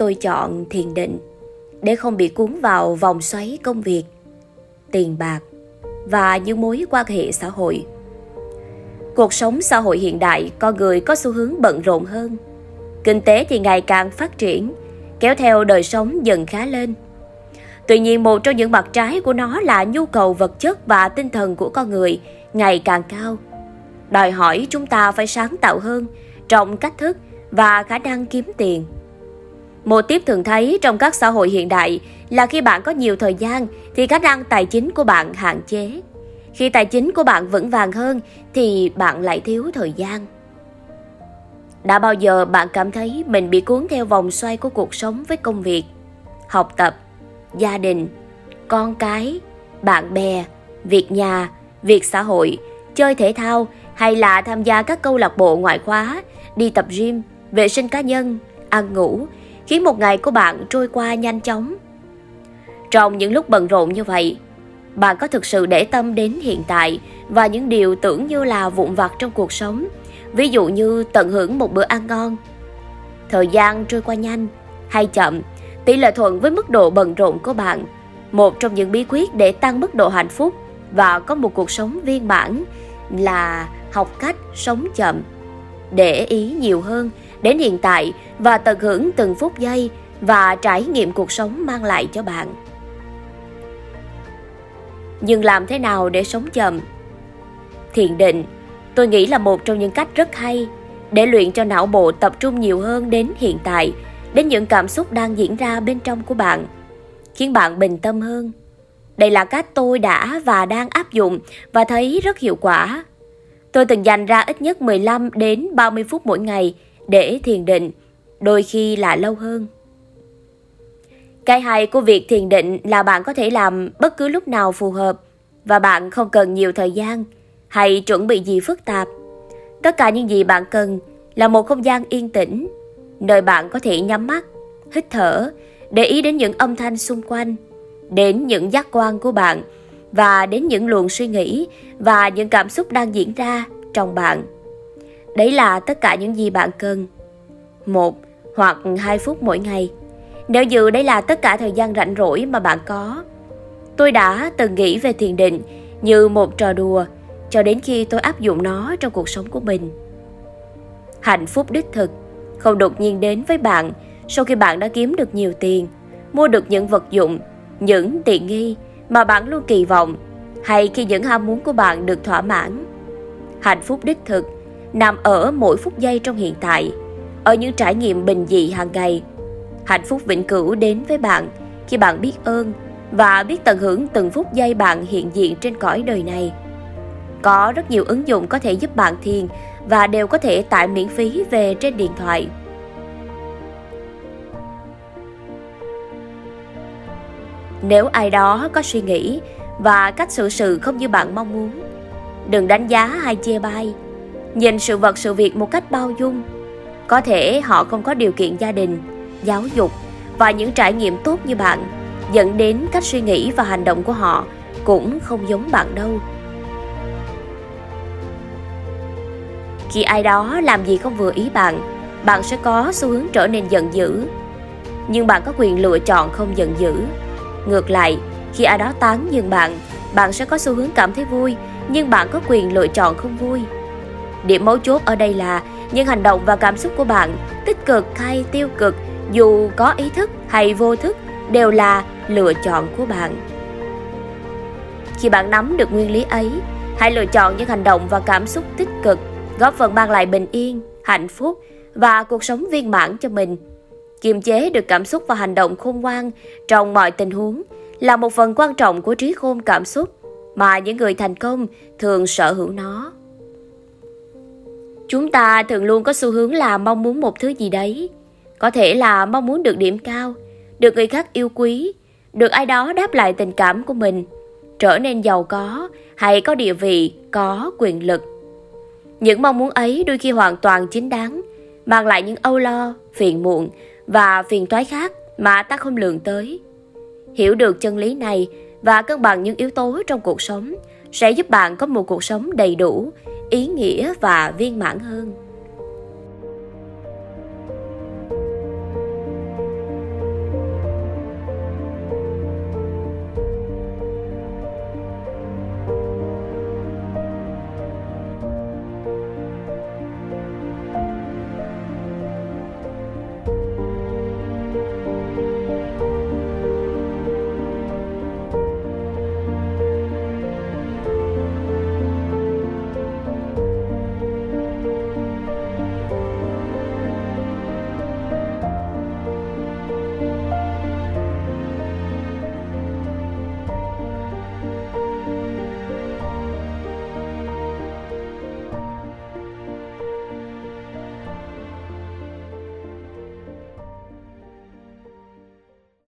tôi chọn thiền định để không bị cuốn vào vòng xoáy công việc, tiền bạc và những mối quan hệ xã hội. Cuộc sống xã hội hiện đại, con người có xu hướng bận rộn hơn. Kinh tế thì ngày càng phát triển, kéo theo đời sống dần khá lên. Tuy nhiên một trong những mặt trái của nó là nhu cầu vật chất và tinh thần của con người ngày càng cao. Đòi hỏi chúng ta phải sáng tạo hơn trong cách thức và khả năng kiếm tiền. Một tiếp thường thấy trong các xã hội hiện đại là khi bạn có nhiều thời gian thì khả năng tài chính của bạn hạn chế. Khi tài chính của bạn vững vàng hơn thì bạn lại thiếu thời gian. Đã bao giờ bạn cảm thấy mình bị cuốn theo vòng xoay của cuộc sống với công việc, học tập, gia đình, con cái, bạn bè, việc nhà, việc xã hội, chơi thể thao hay là tham gia các câu lạc bộ ngoại khóa, đi tập gym, vệ sinh cá nhân, ăn ngủ, khiến một ngày của bạn trôi qua nhanh chóng. Trong những lúc bận rộn như vậy, bạn có thực sự để tâm đến hiện tại và những điều tưởng như là vụn vặt trong cuộc sống, ví dụ như tận hưởng một bữa ăn ngon. Thời gian trôi qua nhanh hay chậm, tỷ lệ thuận với mức độ bận rộn của bạn. Một trong những bí quyết để tăng mức độ hạnh phúc và có một cuộc sống viên mãn là học cách sống chậm. Để ý nhiều hơn đến hiện tại và tận hưởng từng phút giây và trải nghiệm cuộc sống mang lại cho bạn. Nhưng làm thế nào để sống chậm? Thiền định, tôi nghĩ là một trong những cách rất hay để luyện cho não bộ tập trung nhiều hơn đến hiện tại, đến những cảm xúc đang diễn ra bên trong của bạn, khiến bạn bình tâm hơn. Đây là cách tôi đã và đang áp dụng và thấy rất hiệu quả. Tôi từng dành ra ít nhất 15 đến 30 phút mỗi ngày để thiền định, đôi khi là lâu hơn. Cái hay của việc thiền định là bạn có thể làm bất cứ lúc nào phù hợp và bạn không cần nhiều thời gian hay chuẩn bị gì phức tạp. Tất cả những gì bạn cần là một không gian yên tĩnh, nơi bạn có thể nhắm mắt, hít thở, để ý đến những âm thanh xung quanh, đến những giác quan của bạn và đến những luồng suy nghĩ và những cảm xúc đang diễn ra trong bạn. Đấy là tất cả những gì bạn cần. Một hoặc hai phút mỗi ngày. Nếu như đấy là tất cả thời gian rảnh rỗi mà bạn có. Tôi đã từng nghĩ về thiền định như một trò đùa cho đến khi tôi áp dụng nó trong cuộc sống của mình. Hạnh phúc đích thực không đột nhiên đến với bạn sau khi bạn đã kiếm được nhiều tiền, mua được những vật dụng, những tiện nghi mà bạn luôn kỳ vọng hay khi những ham muốn của bạn được thỏa mãn. Hạnh phúc đích thực nằm ở mỗi phút giây trong hiện tại, ở những trải nghiệm bình dị hàng ngày. Hạnh phúc vĩnh cửu đến với bạn khi bạn biết ơn và biết tận hưởng từng phút giây bạn hiện diện trên cõi đời này. Có rất nhiều ứng dụng có thể giúp bạn thiền và đều có thể tải miễn phí về trên điện thoại. Nếu ai đó có suy nghĩ và cách xử sự không như bạn mong muốn, đừng đánh giá hay chê bai nhìn sự vật sự việc một cách bao dung. Có thể họ không có điều kiện gia đình, giáo dục và những trải nghiệm tốt như bạn, dẫn đến cách suy nghĩ và hành động của họ cũng không giống bạn đâu. Khi ai đó làm gì không vừa ý bạn, bạn sẽ có xu hướng trở nên giận dữ. Nhưng bạn có quyền lựa chọn không giận dữ. Ngược lại, khi ai đó tán dương bạn, bạn sẽ có xu hướng cảm thấy vui, nhưng bạn có quyền lựa chọn không vui. Điểm mấu chốt ở đây là những hành động và cảm xúc của bạn, tích cực hay tiêu cực, dù có ý thức hay vô thức, đều là lựa chọn của bạn. Khi bạn nắm được nguyên lý ấy, hãy lựa chọn những hành động và cảm xúc tích cực, góp phần mang lại bình yên, hạnh phúc và cuộc sống viên mãn cho mình. Kiềm chế được cảm xúc và hành động khôn ngoan trong mọi tình huống là một phần quan trọng của trí khôn cảm xúc mà những người thành công thường sở hữu nó. Chúng ta thường luôn có xu hướng là mong muốn một thứ gì đấy. Có thể là mong muốn được điểm cao, được người khác yêu quý, được ai đó đáp lại tình cảm của mình, trở nên giàu có hay có địa vị, có quyền lực. Những mong muốn ấy đôi khi hoàn toàn chính đáng, mang lại những âu lo, phiền muộn và phiền toái khác mà ta không lường tới. Hiểu được chân lý này và cân bằng những yếu tố trong cuộc sống sẽ giúp bạn có một cuộc sống đầy đủ, ý nghĩa và viên mãn hơn.